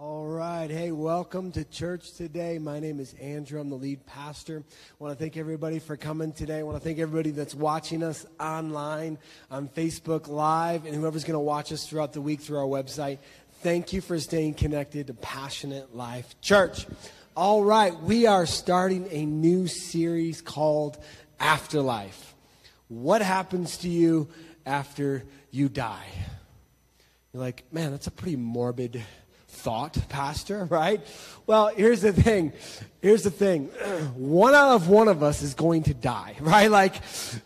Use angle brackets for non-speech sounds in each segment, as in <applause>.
All right. Hey, welcome to church today. My name is Andrew. I'm the lead pastor. I want to thank everybody for coming today. I want to thank everybody that's watching us online on Facebook Live and whoever's going to watch us throughout the week through our website. Thank you for staying connected to Passionate Life Church. All right. We are starting a new series called Afterlife. What happens to you after you die? You're like, man, that's a pretty morbid thought, Pastor, <laughs> right? Well, here's the thing. Here's the thing. <clears throat> One out of one of us is going to die, <laughs> right? Like,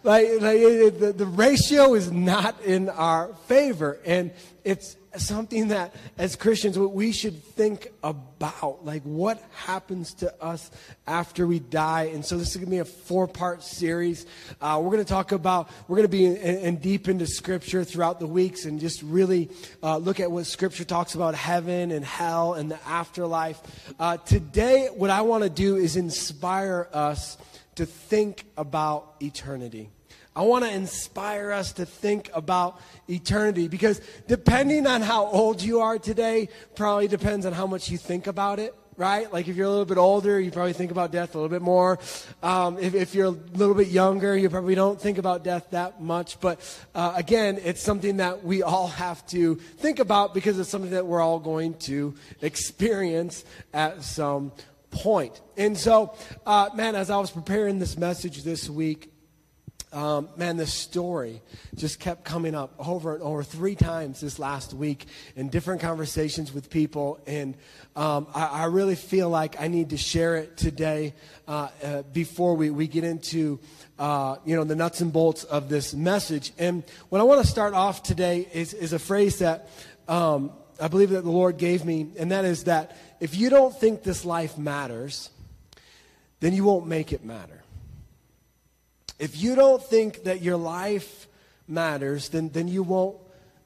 like, like the, the ratio is not in our favor. And it's something that as Christians we should think about. Like what happens to us after we die. And so this is going to be a four part series. Uh, we're going to talk about, we're going to be in, in, deep into scripture throughout the weeks and just really uh, look at what scripture talks about heaven and hell and the afterlife. Uh, today, what I want to do is inspire us to think about eternity. I want to inspire us to think about eternity because depending on how old you are today, probably depends on how much you think about it, right? Like if you're a little bit older, you probably think about death a little bit more. Um, if, if, you're a little bit younger, you probably don't think about death that much. But uh, again, it's something that we all have to think about because it's something that we're all going to experience at some point. And so, uh, man, as I was preparing this message this week, um, man, this story just kept coming up over and over three times this last week in different conversations with people. And um, I, I, really feel like I need to share it today uh, uh, before we, we get into uh, you know, the nuts and bolts of this message. And what I want to start off today is, is a phrase that um, I believe that the Lord gave me, and that is that if you don't think this life matters, then you won't make it matter. If you don't think that your life matters, then, then you won't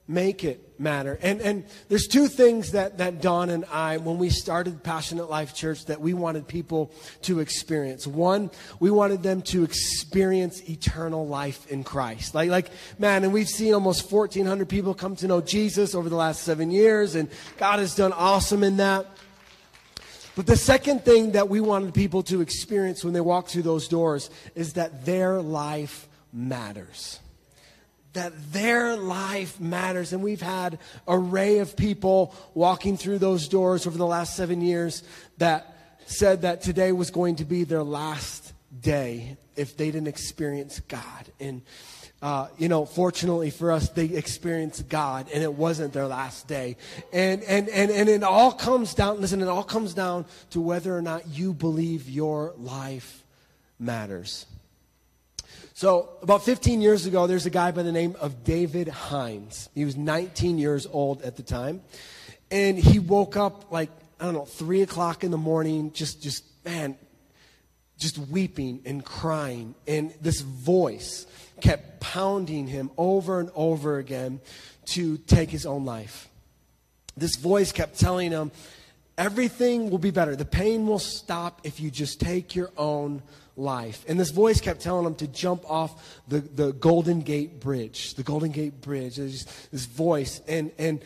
make it matter. And, and there's two things that, that Dawn and I, when we started Passionate Life Church, that we wanted people to experience. One, we wanted them to experience eternal life in Christ. Like, like, man, and we've seen almost 1,400 people come to know Jesus over the last seven years, and God has done awesome in that. But the second thing that we wanted people to experience when they walk through those doors is that their life matters. That their life matters. And we've had array of people walking through those doors over the last seven years that said that today was going to be their last day if they didn't experience God. And uh, you know, fortunately for us, they experienced God and it wasn't their last day. And, and, and, and it all comes down, listen, it all comes down to whether or not you believe your life matters. So, about 15 years ago, there's a guy by the name of David Hines. He was 19 years old at the time. And he woke up like, I don't know, 3 o'clock in the morning, just, just, man, just weeping and crying. And this voice kept pounding him over and over again to take his own life. This voice kept telling him, everything will be better. The pain will stop if you just take your own life. And this voice kept telling him to jump off the, the Golden Gate Bridge. The Golden Gate Bridge. There's this voice. And, and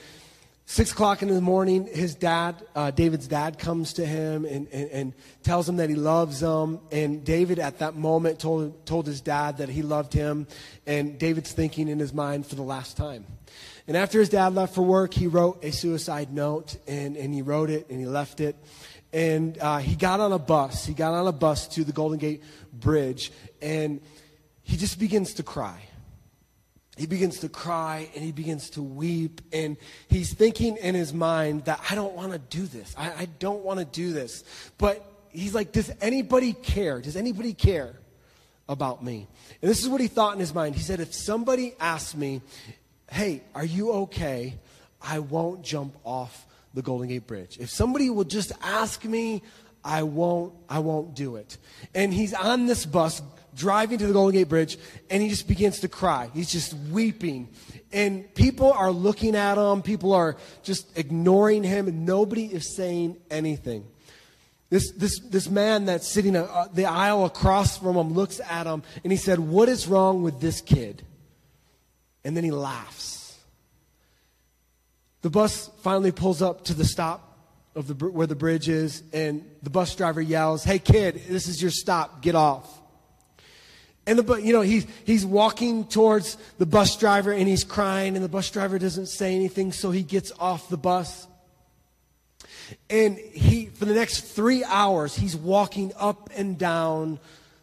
Six o'clock in the morning, his dad, uh, David's dad, comes to him and, and, and, tells him that he loves him. And David, at that moment, told, told his dad that he loved him. And David's thinking in his mind for the last time. And after his dad left for work, he wrote a suicide note, and, and he wrote it and he left it. And uh, he got on a bus. He got on a bus to the Golden Gate Bridge, and he just begins to cry he begins to cry and he begins to weep and he's thinking in his mind that i don't want to do this. I, I don't want to do this. But he's like does anybody care? Does anybody care about me? And this is what he thought in his mind. He said if somebody asks me hey are you okay? I won't jump off the golden gate bridge. If somebody will just ask me i won't i won't do it and he's on this bus driving to the Golden Gate Bridge, and he just begins to cry. He's just weeping. And people are looking at him, people are just ignoring him, and nobody is saying anything. This, this, this man that's sitting uh, the aisle across from him looks at him, and he said, What is wrong with this kid? And then he laughs. The bus finally pulls up to the stop of the, where the bridge is, and the bus driver yells, Hey, kid, this is your stop. Get off. And the, you know, he's, he's walking towards the bus driver and he's crying, and the bus driver doesn't say anything, so he gets off the bus. And he, for the next three hours, he's walking up and down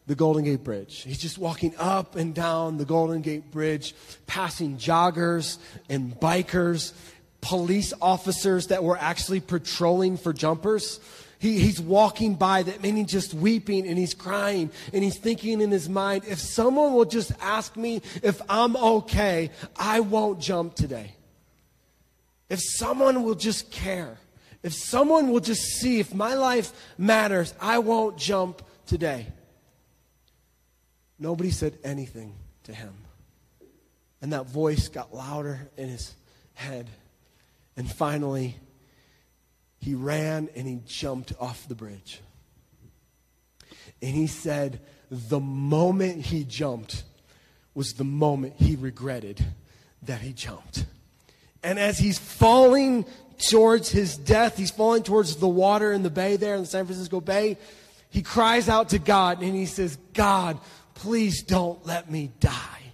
the Golden Gate Bridge. He's just walking up and down the Golden Gate Bridge, passing joggers and bikers, police officers that were actually patrolling for jumpers. He, he's walking by that, and he's just weeping and he's crying and he's thinking in his mind, if someone will just ask me if I'm okay, I won't jump today. If someone will just care, if someone will just see if my life matters, I won't jump today. Nobody said anything to him. And that voice got louder in his head. And finally, he ran and he jumped off the bridge. And he said, the moment he jumped was the moment he regretted that he jumped. And as he's falling towards his death, he's falling towards the water in the bay there in the San Francisco Bay, he cries out to God and he says, God, please don't let me die.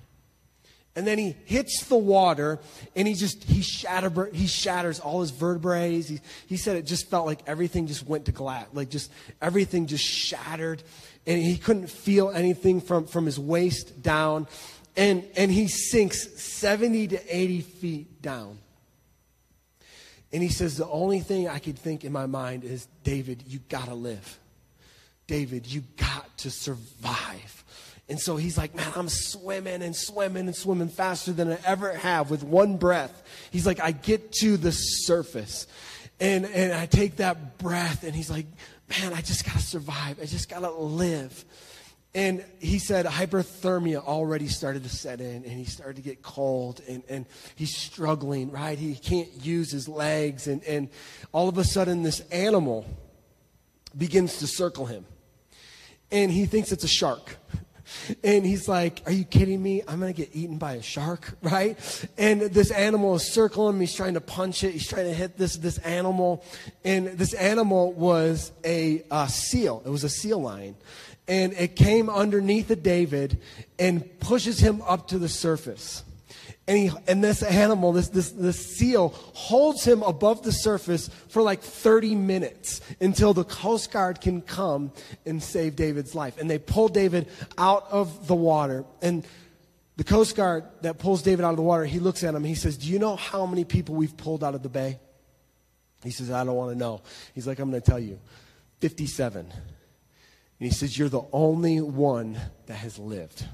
And then he hits the water and he just, he, shatter, he shatters all his vertebrae. He, he said it just felt like everything just went to glass, like just everything just shattered. And he couldn't feel anything from, from his waist down. And, and he sinks 70 to 80 feet down. And he says, The only thing I could think in my mind is, David, you gotta live. David, you got to survive. And so he's like, man, I'm swimming and swimming and swimming faster than I ever have with one breath. He's like, I get to the surface and, and I take that breath and he's like, man, I just got to survive. I just got to live. And he said hyperthermia already started to set in and he started to get cold and, and he's struggling, right? He can't use his legs. And, and all of a sudden, this animal begins to circle him. And he thinks it's a shark. And he's like, Are you kidding me? I'm going to get eaten by a shark, <laughs> right? And this animal is circling him. He's trying to punch it. He's trying to hit this, this animal. And this animal was a, a seal, it was a seal lion. And it came underneath of David and pushes him up to the surface. And, he, and this animal, this, this, this seal, holds him above the surface for like 30 minutes until the Coast Guard can come and save David's life. And they pull David out of the water. And the Coast Guard that pulls David out of the water, he looks at him. He says, Do you know how many people we've pulled out of the bay? He says, I don't want to know. He's like, I'm going to tell you 57. And he says, You're the only one that has lived.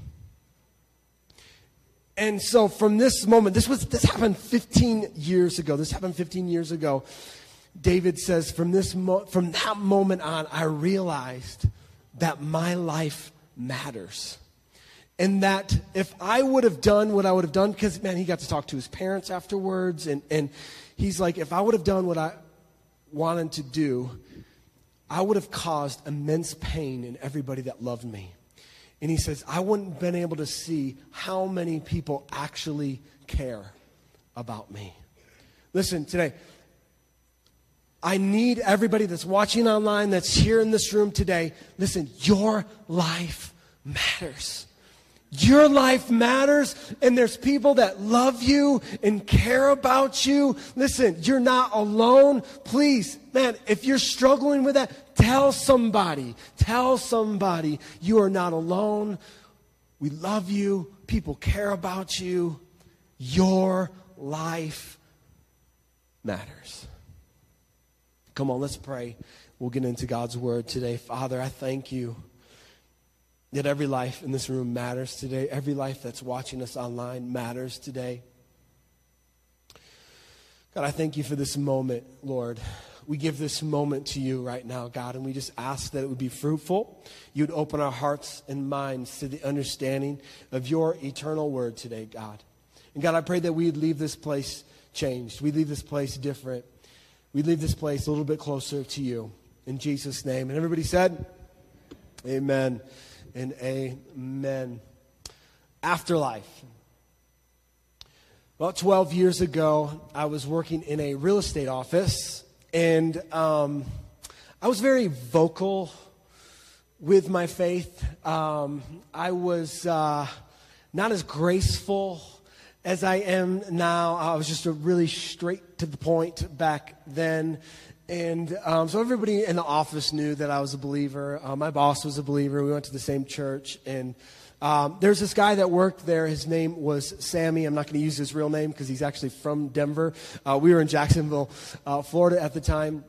And so from this moment, this was this happened 15 years ago. This happened 15 years ago. David says, from this mo- from that moment on, I realized that my life matters. And that if I would have done what I would have done, because man, he got to talk to his parents afterwards, and, and he's like, if I would have done what I wanted to do, I would have caused immense pain in everybody that loved me. And he says, I wouldn't have been able to see how many people actually care about me. Listen, today, I need everybody that's watching online, that's here in this room today. Listen, your life matters. Your life matters, and there's people that love you and care about you. Listen, you're not alone. Please, man, if you're struggling with that, tell somebody. Tell somebody you are not alone. We love you. People care about you. Your life matters. Come on, let's pray. We'll get into God's word today. Father, I thank you that every life in this room matters today. Every life that's watching us online matters today. God, I thank you for this moment, Lord. We give this moment to you right now, God, and we just ask that it would be fruitful. You'd open our hearts and minds to the understanding of your eternal word today, God. And God, I pray that we'd leave this place changed. We leave this place different. We leave this place a little bit closer to you. In Jesus' name. And everybody said, Amen and amen. Afterlife. About 12 years ago, I was working in a real estate office, and um, I was very vocal with my faith. Um, I was uh, not as graceful as I am now. I was just a really straight to the point back then. And um, so everybody in the office knew that I was a believer. Uh, my boss was a believer. We went to the same church. And um, there's this guy that worked there. His name was Sammy. I'm not going to use his real name because he's actually from Denver. Uh, we were in Jacksonville, uh, Florida at the time.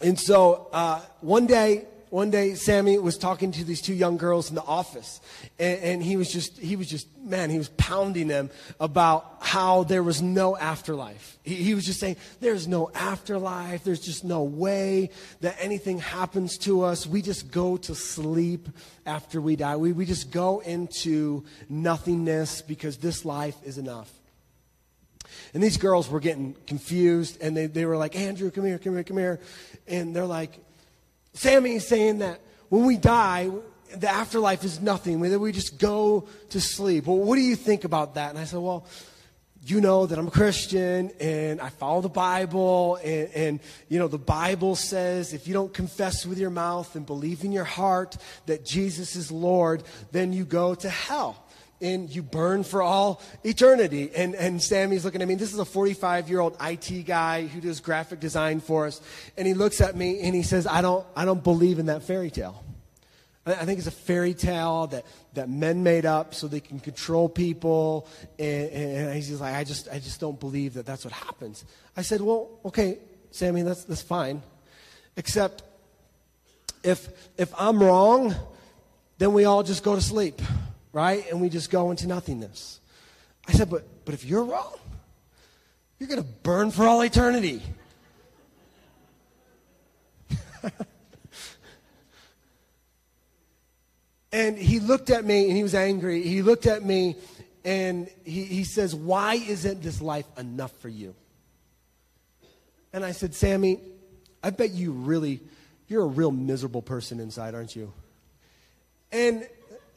And so uh, one day, one day Sammy was talking to these two young girls in the office, and, and, he was just he was just man he was pounding them about how there was no afterlife. He, he was just saying there's no afterlife. There's just no way that anything happens to us. We just go to sleep after we die. We we just go into nothingness because this life is enough. And these girls were getting confused, and they, they were like, Andrew, come here, come here, come here. And they're like, Sammy is saying that when we die, the afterlife is nothing, that we just go to sleep. Well, what do you think about that? And I said, well, you know that I'm a Christian and I follow the Bible. And, and, you know, the Bible says if you don't confess with your mouth and believe in your heart that Jesus is Lord, then you go to hell and you burn for all eternity. And, and Sammy's looking at me. This is a 45 year old IT guy who does graphic design for us. And he looks at me and he says, I don't, I don't believe in that fairy tale. I think it's a fairy tale that, that men made up so they can control people. And, and he's like, I just, I just don't believe that that's what happens. I said, well, okay, Sammy, that's, that's fine. Except if, if I'm wrong, then we all just go to sleep right? And we just go into nothingness. I said, but, but if you're wrong, you're going to burn for all eternity. <laughs> and he looked at me and he was angry. He looked at me and he, he says, Why isn't this life enough for you? And I said, Sammy, I bet you really, you're a real miserable person inside, aren't you? And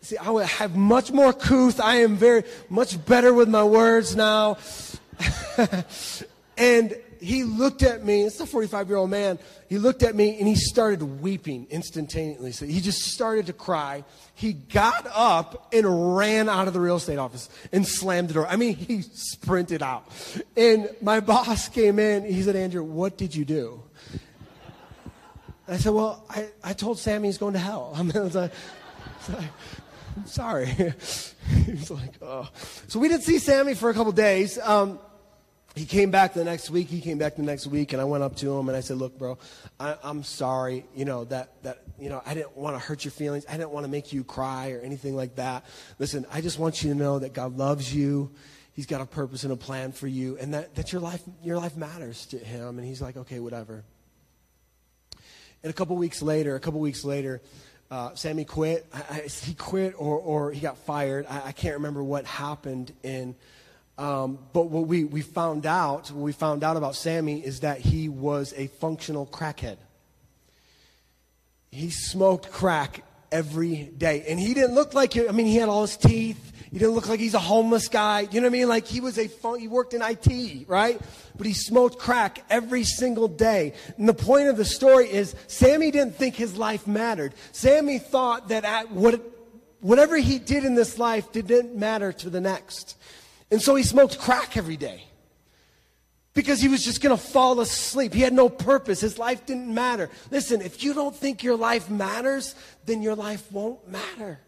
See, I would have much more couth. I am very much better with my words now. <laughs> and he looked at me, it's a 45 year old man. He looked at me and he started weeping instantaneously. So he just started to cry. He got up and ran out of the real estate office and slammed the door. I mean, he sprinted out. And my <laughs> boss came in. He said, Andrew, what did you do? I said, Well, I, I told Sammy he's going to hell. <laughs> I mean, was like, Sorry. <laughs> he was like, oh. So we didn't see Sammy for a couple days. Um, he came back the next week. He came back the next week, and I went up to him and I said, "Look, bro, I, am sorry. You know that that you know I didn't want to hurt your feelings. I didn't want to make you cry or anything like that. Listen, I just want you to know that God loves you. He's got a purpose and a plan for you, and that that your life your life matters to Him." And he's like, "Okay, whatever." And a couple weeks later, a couple weeks later, uh, Sammy quit. I, I, he quit or, or he got fired. I, I can't remember what happened. In, um, but what we, we found out, what we found out about Sammy is that he was a functional crackhead. He smoked crack every day. And he didn't look like, I mean, he had all his teeth. He didn't look like he's a homeless guy. You know what I mean? Like he was a, he worked in IT, right? But he smoked crack every single day. And the point of the story is Sammy didn't think his life mattered. Sammy thought that at what, whatever he did in this life didn't matter to the next. And so he smoked crack every day because he was just going to fall asleep. He had no purpose. His life didn't matter. Listen, if you don't think your life matters, then your life won't matter.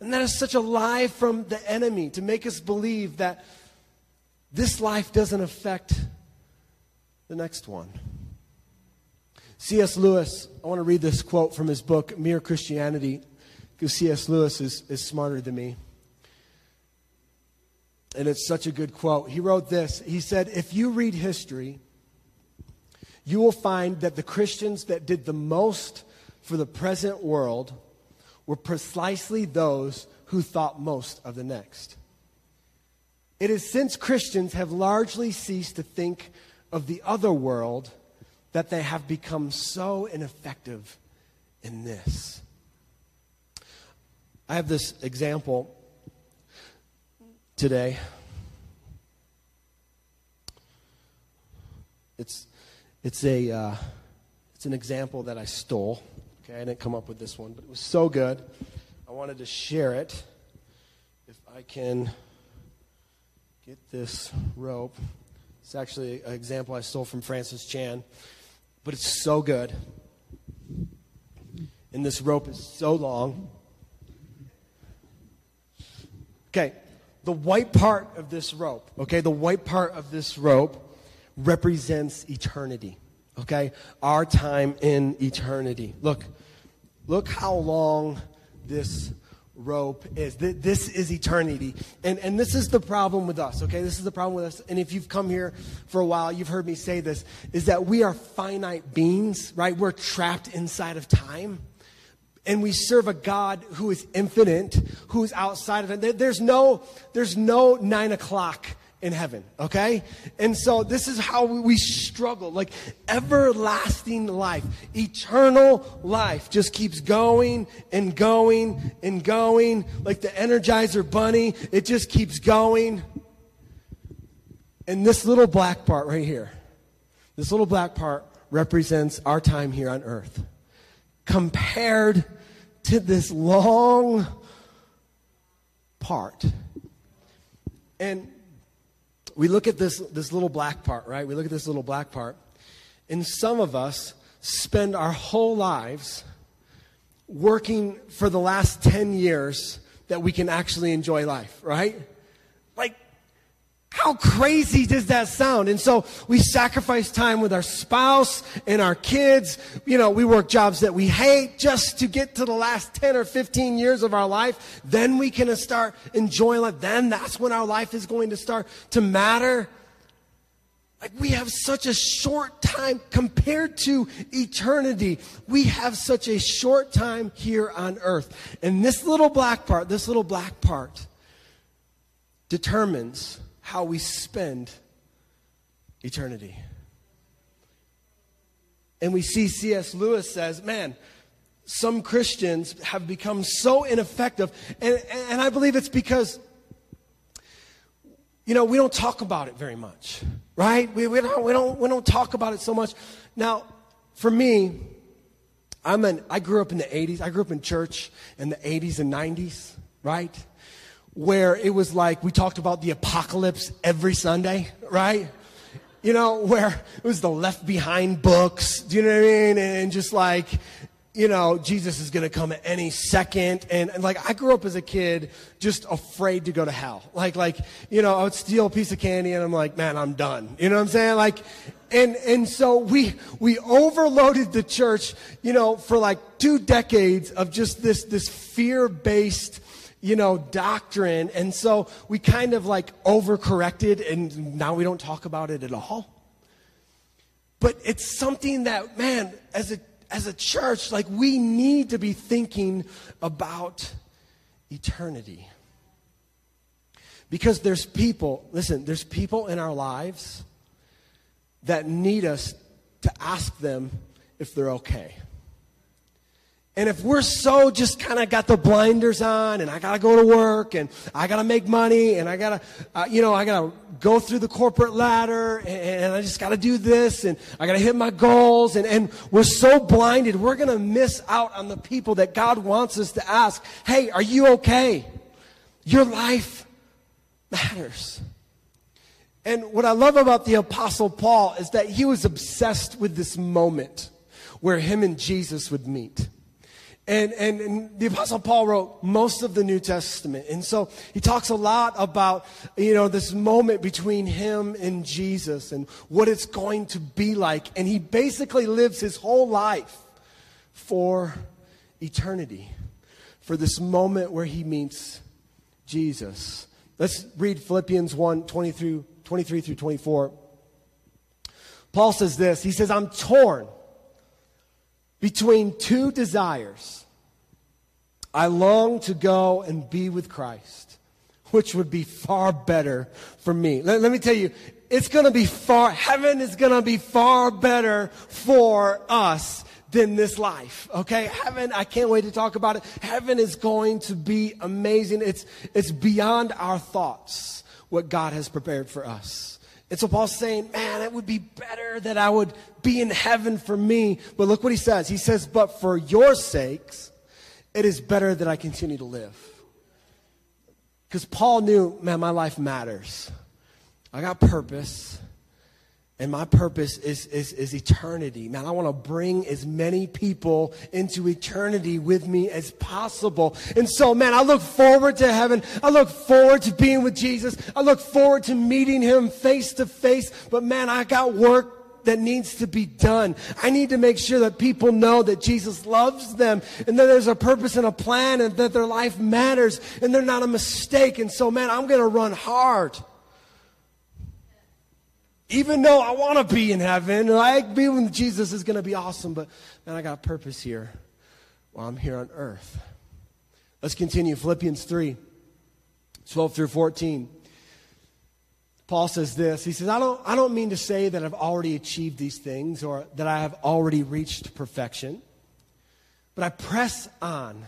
And that is such a lie from the enemy to make us believe that this life doesn't affect the next one. C.S. Lewis, I want to read this quote from his book, Mere Christianity, because C.S. Lewis is, is smarter than me. And it's such a good quote. He wrote this He said, If you read history, you will find that the Christians that did the most for the present world were precisely those who thought most of the next. It is since Christians have largely ceased to think of the other world that they have become so ineffective in this. I have this example today. It's, It's a uh, it's an example that I stole. Okay, I didn't come up with this one, but it was so good. I wanted to share it. If I can get this rope, it's actually an example I stole from Francis Chan, but it's so good. And this rope is so long. Okay, the white part of this rope, okay, the white part of this rope represents eternity, okay? Our time in eternity. Look, look how long this rope is. This is eternity. And, and this is the problem with us, okay? This is the problem with us. And if you've come here for a while, you've heard me say this, is that we are finite beings, right? We're trapped inside of time. And we serve a God who is infinite, who is outside of it. There's no, there's no nine o'clock in heaven, okay? And so this is how we struggle. Like everlasting life, eternal life just keeps going and going and going. Like the Energizer Bunny, it just keeps going. And this little black part right here, this little black part represents our time here on earth compared to this long part. And we look at this, this little black part, right? We look at this little black part. And some of us spend our whole lives working for the last 10 years that we can actually enjoy life, right? Like, how crazy does that sound? And so we sacrifice time with our spouse and our kids. You know, we work jobs that we hate just to get to the last 10 or 15 years of our life. Then we can start enjoying life. Then that's when our life is going to start to matter. Like we have such a short time compared to eternity. We have such a short time here on earth. And this little black part, this little black part determines how we spend eternity. And we see C.S. Lewis says, man, some Christians have become so ineffective. And, and I believe it's because, you know, we don't talk about it very much, right? We, we, don't, we, don't, we don't talk about it so much. Now, for me, I'm an, I grew up in the 80s. I grew up in church in the 80s and 90s, right? Where it was like we talked about the apocalypse every Sunday, right? You know, where it was the left behind books, do you know what I mean? And just like, you know, Jesus is going to come at any second. And, and, like, I grew up as a kid just afraid to go to hell. Like, like, you know, I would steal a piece of candy and I'm like, man, I'm done. You know what I'm saying? Like, and, and so we, we overloaded the church, you know, for like two decades of just this, this fear-based, you know, doctrine. And so we kind of like overcorrected and now we don't talk about it at all. But it's something that, man, as a, as a church, like we need to be thinking about eternity. Because there's people, listen, there's people in our lives that need us to ask them if they're okay. And if we're so just kind of got the blinders on and I got to go to work and I got to make money and I got to, uh, you know, I got to go through the corporate ladder and, and I just got to do this and I got to hit my goals and, and we're so blinded, we're going to miss out on the people that God wants us to ask, hey, are you okay? Your life matters. And what I love about the Apostle Paul is that he was obsessed with this moment where him and Jesus would meet. And, and, and, the apostle Paul wrote most of the New Testament. And so he talks a lot about, you know, this moment between him and Jesus and what it's going to be like. And he basically lives his whole life for eternity, for this moment where he meets Jesus. Let's read Philippians 1, 20 through, 23 through 24. Paul says this. He says, I'm torn between two desires. I long to go and be with Christ, which would be far better for me. Let, let me tell you, it's going to be far, heaven is going to be far better for us than this life. Okay? Heaven, I can't wait to talk about it. Heaven is going to be amazing. It's, it's beyond our thoughts what God has prepared for us And so Paul's saying, man, it would be better that I would be in heaven for me. But look what he says. He says, but for your sakes, it is better that I continue to live. Because Paul knew, man, my life matters. I got purpose. And my purpose is, is, is eternity. Man, I want to bring as many people into eternity with me as possible. And so, man, I look forward to heaven. I look forward to being with Jesus. I look forward to meeting him face to face. But man, I got work that needs to be done. I need to make sure that people know that Jesus loves them and that there's a purpose and a plan and that their life matters and they're not a mistake. And so, man, I'm going to run hard. Even though I want to be in heaven, like being with Jesus is going to be awesome, but man, I got purpose here while I'm here on earth. Let's continue. Philippians 3 12 through 14. Paul says this. He says, I don't, I don't mean to say that I've already achieved these things or that I have already reached perfection, but I press on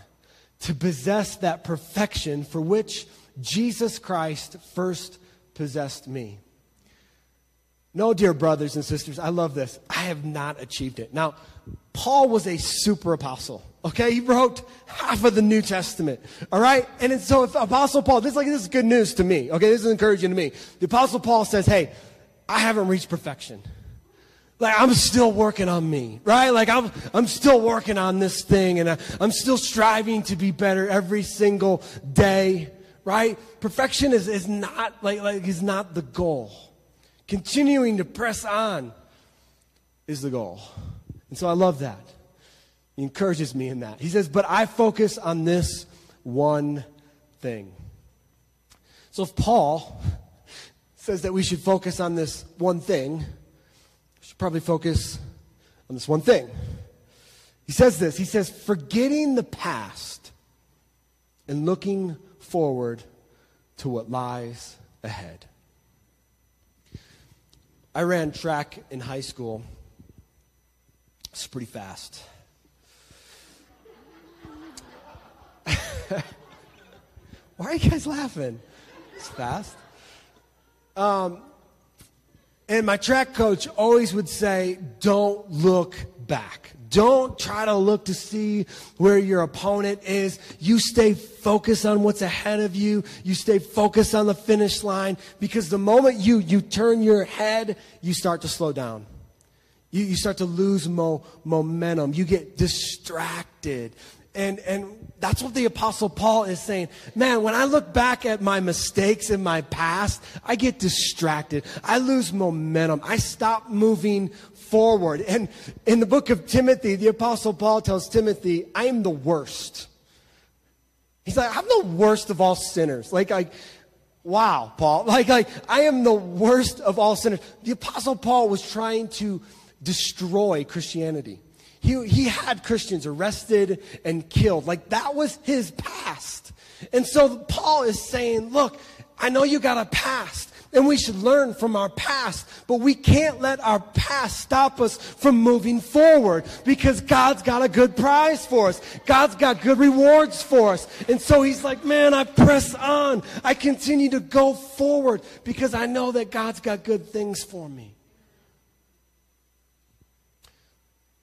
to possess that perfection for which Jesus Christ first possessed me. No, dear brothers and sisters, I love this. I have not achieved it. Now, Paul was a super apostle. Okay, he wrote half of the New Testament. All right, and so if Apostle Paul, this is like this is good news to me. Okay, this is encouraging to me. The Apostle Paul says, "Hey, I haven't reached perfection. Like I'm still working on me, right? Like I'm I'm still working on this thing, and I, I'm still striving to be better every single day, right? Perfection is is not like like is not the goal." Continuing to press on is the goal. And so I love that. He encourages me in that. He says, But I focus on this one thing. So if Paul <laughs> says that we should focus on this one thing, we should probably focus on this one thing. He says this He says, Forgetting the past and looking forward to what lies ahead. I ran track in high school. It's pretty fast. <laughs> Why are you guys laughing? It's fast. Um, and my track coach always would say, don't look back. Don't try to look to see where your opponent is. You stay focused on what's ahead of you. You stay focused on the finish line because the moment you, you turn your head, you start to slow down. You, you start to lose mo, momentum. You get distracted. And, and that's what the apostle Paul is saying. Man, when I look back at my mistakes in my past, I get distracted. I lose momentum. I stop moving forward. And in the book of Timothy, the apostle Paul tells Timothy, I am the worst. He's like, I'm the worst of all sinners. Like, like, wow, Paul. <laughs> Like, like, I am the worst of all sinners. The apostle Paul was trying to destroy Christianity. He, he had Christians arrested and killed. Like, that was his past. And so Paul is saying, look, I know you got a past and we should learn from our past, but we can't let our past stop us from moving forward because God's got a good prize for us. God's got good rewards for us. And so he's like, man, I press on. I continue to go forward because I know that God's got good things for me.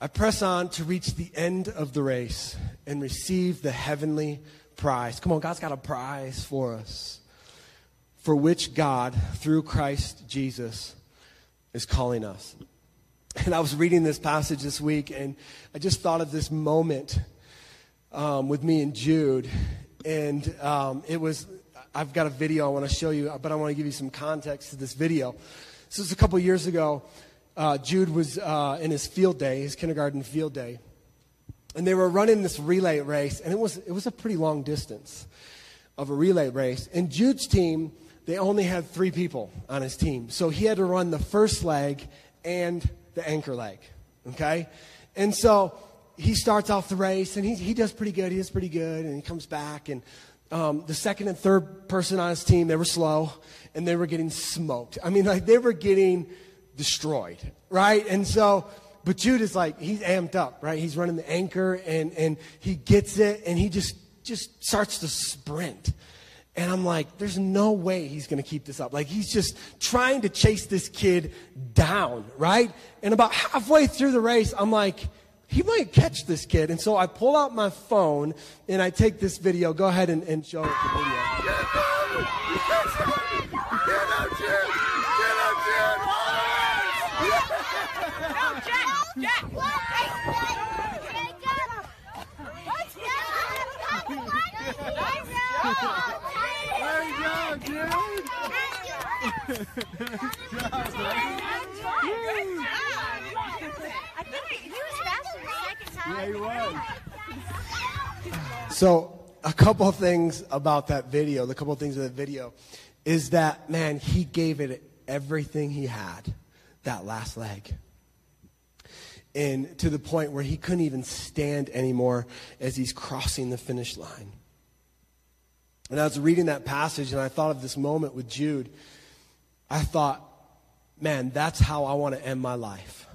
I press on to reach the end of the race and receive the heavenly prize. Come on, God's got a prize for us for which God, through Christ Jesus, is calling us. And I was reading this passage this week, and I just thought of this moment um, with me and Jude. And um, it was, I've got a video I want to show you, but I want to give you some context to this video. This was a couple years ago. Uh, Jude was uh, in his field day, his kindergarten field day. And they were running this relay race, and it was, it was a pretty long distance of a relay race. And Jude's team they only had three people on his team. So he had to run the first leg and the anchor leg. Okay? And so he starts off the race and he, he does pretty good. He does pretty good. And he comes back. And um, the second and third person on his team, they were slow and they were getting smoked. I mean, like they were getting destroyed. Right? And so. But Jude is like, he's amped up, right? He's running the anchor and, and he gets it and he just, just starts to sprint. And I'm like, there's no way he's going to keep this up. Like, he's just trying to chase this kid down, right? And about halfway through the race, I'm like, he might catch this kid. And so I pull out my phone and I take this video. Go ahead and, and show it the video. Get up, Jim! Get up, Jim! No, Jack! Jack! Yeah, he was. <laughs> So, a couple of things about that video, the couple of things of the video, is that, man, he gave it everything he had, that last leg. And to the point where he couldn't even stand anymore as he's crossing the finish line. And I was reading that passage and I thought of this moment with Jude. I thought, man, that's how I want to end my life.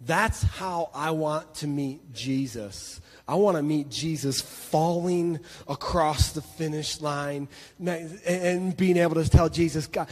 That's how I want to meet Jesus. I want to meet Jesus falling across the finish line and being able to tell Jesus, God,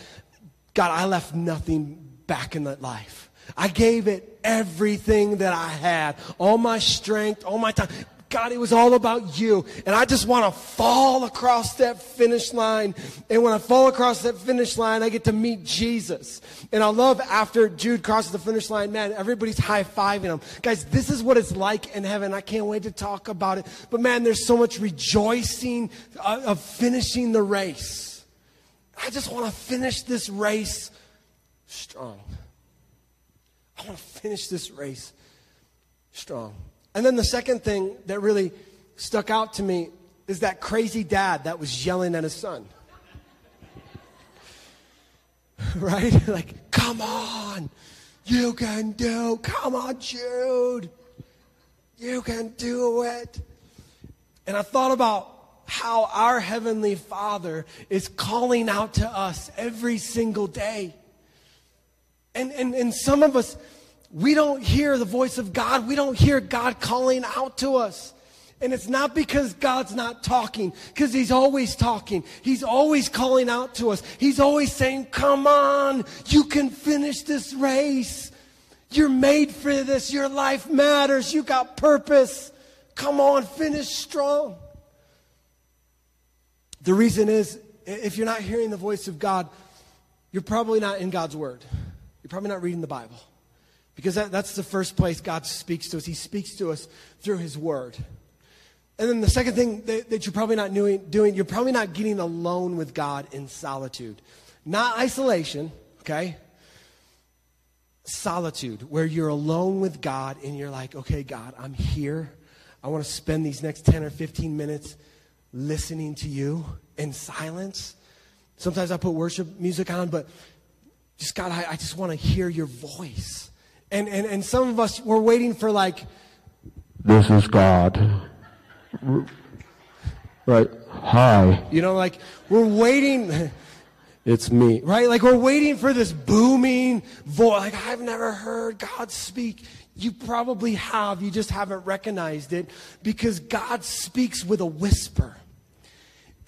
God, I left nothing back in that life. I gave it everything that I had, all my strength, all my time. God, it was all about you. And I just want to fall across that finish line. And when I fall across that finish line, I get to meet Jesus. And I love after Jude crosses the finish line, man, everybody's high fiving him. Guys, this is what it's like in heaven. I can't wait to talk about it. But man, there's so much rejoicing uh, of finishing the race. I just want to finish this race strong. I want to finish this race strong. And then the second thing that really stuck out to me is that crazy dad that was yelling at his son. <laughs> right? <laughs> like, come on, you can do, come on, Jude, you can do it. And I thought about how our Heavenly Father is calling out to us every single day. And, and, and some of us, we don't hear the voice of God. We don't hear God calling out to us. And it's not because God's not talking, because He's always talking. He's always calling out to us. He's always saying, Come on, you can finish this race. You're made for this. Your life matters. You got purpose. Come on, finish strong. The reason is, if you're not hearing the voice of God, you're probably not in God's Word. You're probably not reading the Bible. Because that, that's the first place God speaks to us. He speaks to us through His Word. And then the second thing that, that you're probably not doing, doing, you're probably not getting alone with God in solitude. Not isolation, okay? Solitude, where you're alone with God and you're like, okay, God, I'm here. I want to spend these next 10 or 15 minutes listening to you in silence. Sometimes I put worship music on, but just God, I, I just want to hear your voice. And, and, and some of us, we're waiting for like, this is God. Right. Hi. You know, like we're waiting. <laughs> It's me, right? Like we're waiting for this booming voice. Like I've never heard God speak. You probably have. You just haven't recognized it because God speaks with a whisper.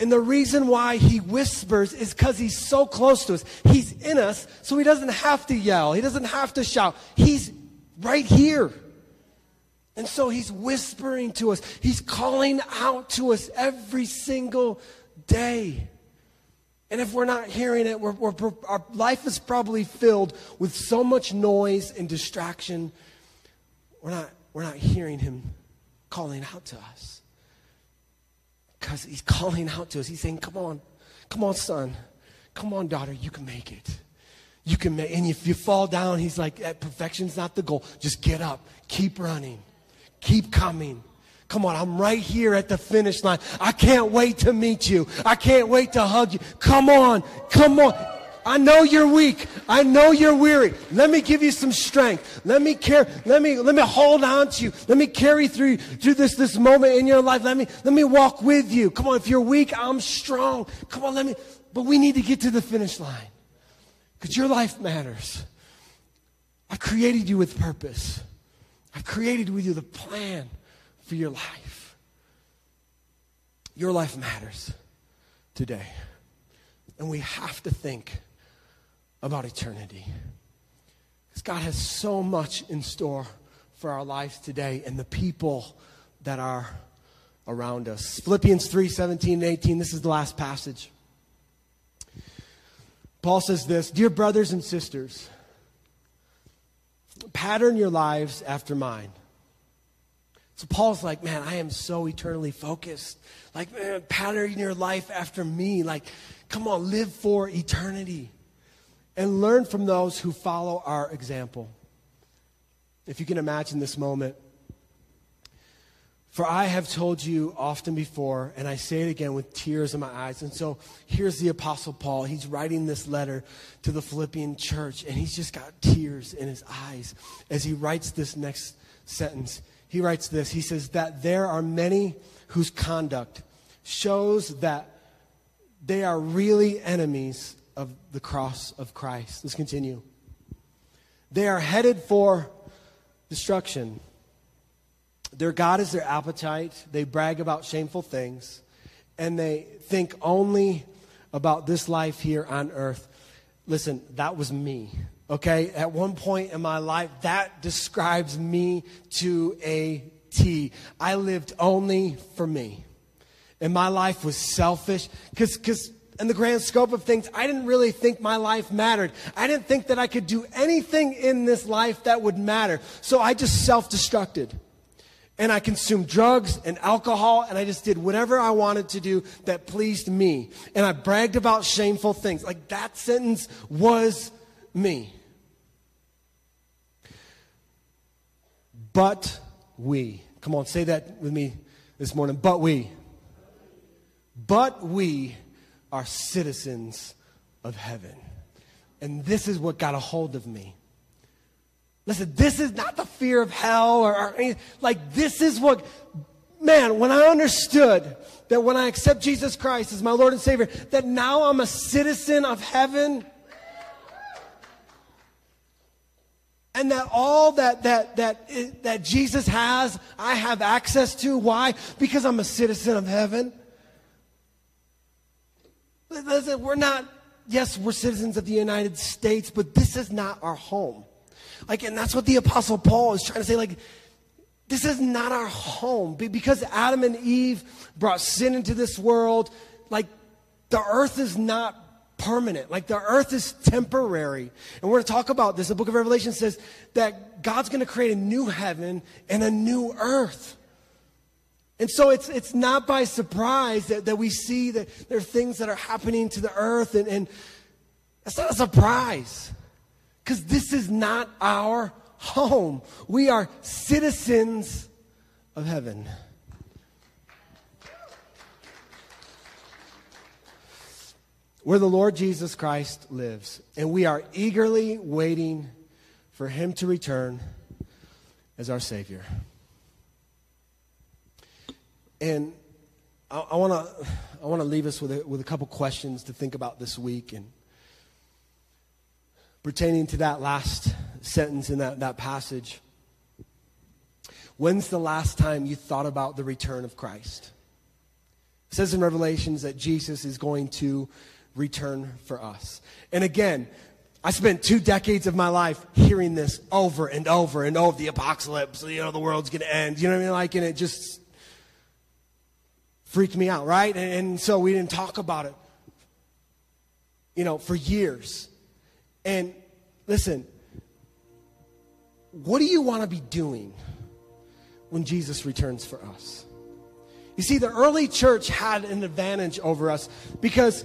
And the reason why he whispers is because he's so close to us. He's in us, so he doesn't have to yell. He doesn't have to shout. He's right here. And so he's whispering to us. He's calling out to us every single day. And if we're not hearing it, we're, we're, our life is probably filled with so much noise and distraction. We're not, we're not hearing him calling out to us. Because he's calling out to us. He's saying, Come on, come on, son. Come on, daughter, you can make it. You can make and if you fall down, he's like, perfection's not the goal. Just get up. Keep running. Keep coming. Come on, I'm right here at the finish line. I can't wait to meet you. I can't wait to hug you. Come on, come on. I know you're weak. I know you're weary. Let me give you some strength. Let me care. Let me let me hold on to you. Let me carry through through this this moment in your life. Let me let me walk with you. Come on, if you're weak, I'm strong. Come on, let me. But we need to get to the finish line because your life matters. I've created you with purpose. I've created with you the plan for your life. Your life matters. today. And we have to think about eternity. Because God has so much in store for our lives today and the people that are around us. Philippians 3 17 and 18, this is the last passage. Paul says this Dear brothers and sisters, pattern your lives after mine. So Paul's like, man, I am so eternally focused. Like, man, pattern your life after me. Like, come on, live for eternity. And learn from those who follow our example. If you can imagine this moment. For I have told you often before, and I say it again with tears in my eyes. And so here's the Apostle Paul. He's writing this letter to the Philippian church, and he's just got tears in his eyes as he writes this next sentence. He writes this He says, That there are many whose conduct shows that they are really enemies of the cross of Christ. Let's continue. They are headed for destruction. Their God is their appetite. They brag about shameful things. And they think only about this life here on earth. Listen, that was me. Okay? At one point in my life, that describes me to a T. I lived only for me. And my life was selfish. Because, in the grand scope of things, I didn't really think my life mattered. I didn't think that I could do anything in this life that would matter. So I just self destructed and I consumed drugs and alcohol, and I just did whatever I wanted to do that pleased me. And I bragged about shameful things. Like that sentence was me. But we. Come on, say that with me this morning. But we. But we are citizens of heaven. And this is what got a hold of me. Listen, this is not the fear of hell or, or anything. Like, this is what, man, when I understood that when I accept Jesus Christ as my Lord and Savior, that now I'm a citizen of heaven. And that all that, that, that, that Jesus has, I have access to. Why? Because I'm a citizen of heaven. Listen, we're not, yes, we're citizens of the United States, but this is not our home. Like, and that's what the Apostle Paul is trying to say. Like, this is not our home. Because Adam and Eve brought sin into this world, like, the earth is not permanent. Like, the earth is temporary. And we're going to talk about this. The book of Revelation says that God's going to create a new heaven and a new earth. And so it's, it's not by surprise that, that we see that there are things that are happening to the earth, and, and that's not a surprise because this is not our home. We are citizens of heaven. Where the Lord Jesus Christ lives, and we are eagerly waiting for him to return as our Savior. And I want to I want to leave us with a, with a couple questions to think about this week and pertaining to that last sentence in that, that passage. When's the last time you thought about the return of Christ? It says in Revelations that Jesus is going to return for us. And again, I spent two decades of my life hearing this over and over and over the apocalypse, you know, the world's going to end. You know what I mean? Like, and it just freaked me out, right? And, and so we didn't talk about it, you know, for years. And listen, what do you want to be doing when Jesus returns for us? You see, the early church had an advantage over us because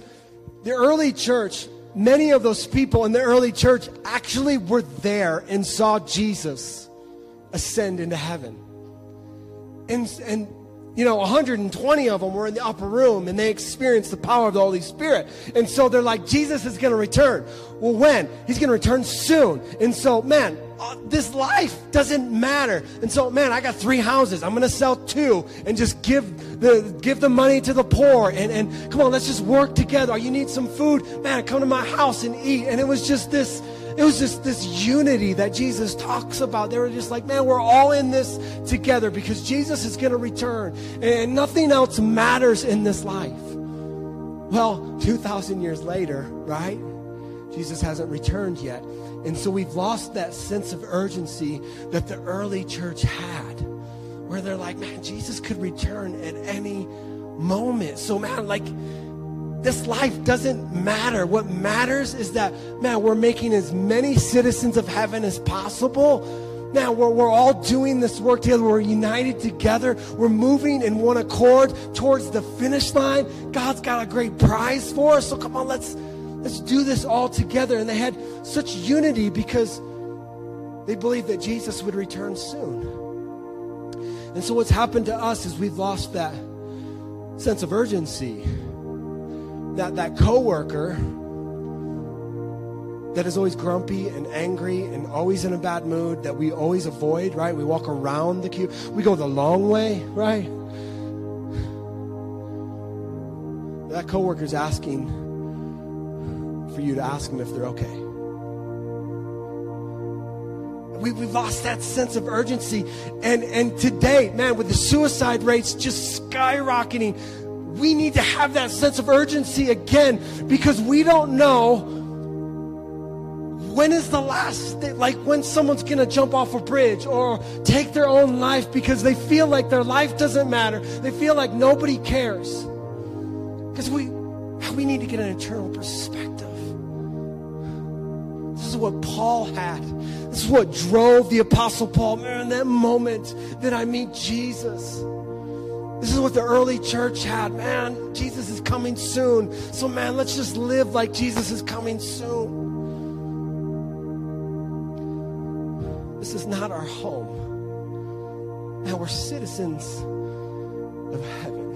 the early church, many of those people in the early church actually were there and saw Jesus ascend into heaven. And, and you know, 120 of them were in the upper room and they experienced the power of the Holy Spirit. And so they're like, Jesus is going to return. Well, when? He's going to return soon. And so, man, uh, this life doesn't matter. And so, man, I got three houses. I'm going to sell two and just give the, give the money to the poor. And, and come on, let's just work together. You need some food? Man, come to my house and eat. And it was just this it was just this unity that Jesus talks about. They were just like, man, we're all in this together because Jesus is going to return and nothing else matters in this life. Well, 2,000 years later, right? Jesus hasn't returned yet. And so we've lost that sense of urgency that the early church had, where they're like, man, Jesus could return at any moment. So, man, like, this life doesn't matter. What matters is that, man, we're making as many citizens of heaven as possible. Now we're, we're all doing this work together. We're united together. We're moving in one accord towards the finish line. God's got a great prize for us. So come on, let's let's do this all together. And they had such unity because they believed that Jesus would return soon. And so what's happened to us is we've lost that sense of urgency that that coworker that is always grumpy and angry and always in a bad mood that we always avoid, right? We walk around the queue. We go the long way, right? That coworker's asking for you to ask them if they're okay. We, we've lost that sense of urgency. And, and today, man, with the suicide rates just skyrocketing, we need to have that sense of urgency again because we don't know when is the last day, like when someone's gonna jump off a bridge or take their own life because they feel like their life doesn't matter. They feel like nobody cares. Because we we need to get an eternal perspective. This is what Paul had. This is what drove the apostle Paul. Man, that moment that I meet Jesus. This is what the early church had. Man, Jesus is coming soon. So, man, let's just live like Jesus is coming soon. This is not our home. Now we're citizens of heaven.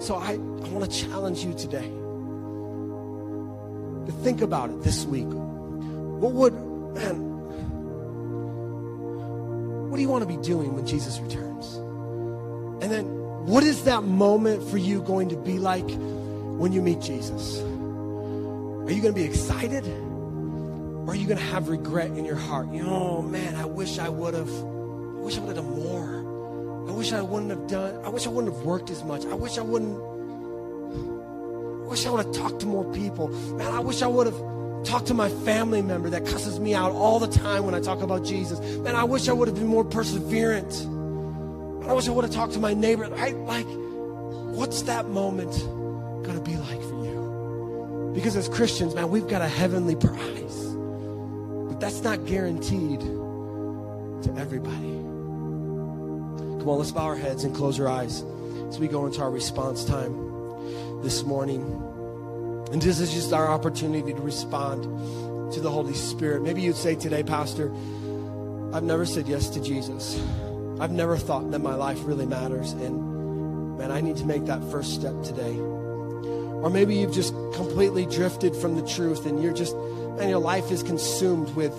So I, I want to challenge you today to think about it this week. What would, man, what do you want to be doing when Jesus returns? And then, what is that moment for you going to be like when you meet Jesus? Are you going to be excited? Or are you going to have regret in your heart? You know, oh, man, I wish I would have, I wish I would have done more. I wish I wouldn't have done, I wish I wouldn't have worked as much. I wish I wouldn't, I wish I would have talked to more people. Man, I wish I would have talked to my family member that cusses me out all the time when I talk about Jesus. Man, I wish I would have been more perseverant. I I would have talked to my neighbor. Right? Like, what's that moment going to be like for you? Because as Christians, man, we've got a heavenly prize. But that's not guaranteed to everybody. Come on, let's bow our heads and close our eyes as we go into our response time this morning. And this is just our opportunity to respond to the Holy Spirit. Maybe you'd say today, Pastor, I've never said yes to Jesus. I've never thought that my life really matters. And man, I need to make that first step today. Or maybe you've just completely drifted from the truth and you're just, man, your life is consumed with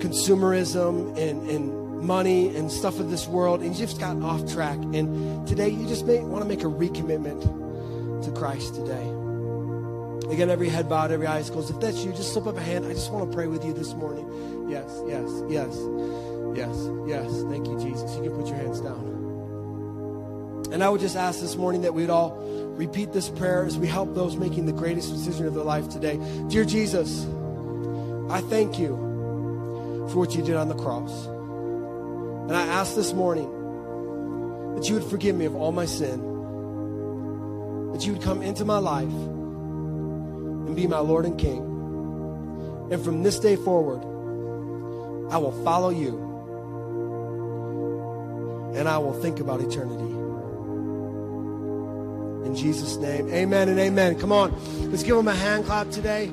consumerism and, and money and stuff of this world and you've just got off track. And today you just may want to make a recommitment to Christ today. Again, every head bowed, every eyes closed. If that's you, just slip up a hand. I just want to pray with you this morning. Yes, yes, yes. Yes, yes. Thank you, Jesus. You can put your hands down. And I would just ask this morning that we'd all repeat this prayer as we help those making the greatest decision of their life today. Dear Jesus, I thank you for what you did on the cross. And I ask this morning that you would forgive me of all my sin, that you would come into my life and be my Lord and King. And from this day forward, I will follow you and I will think about eternity. In Jesus' name, amen and amen. Come on, let's give them a hand clap today.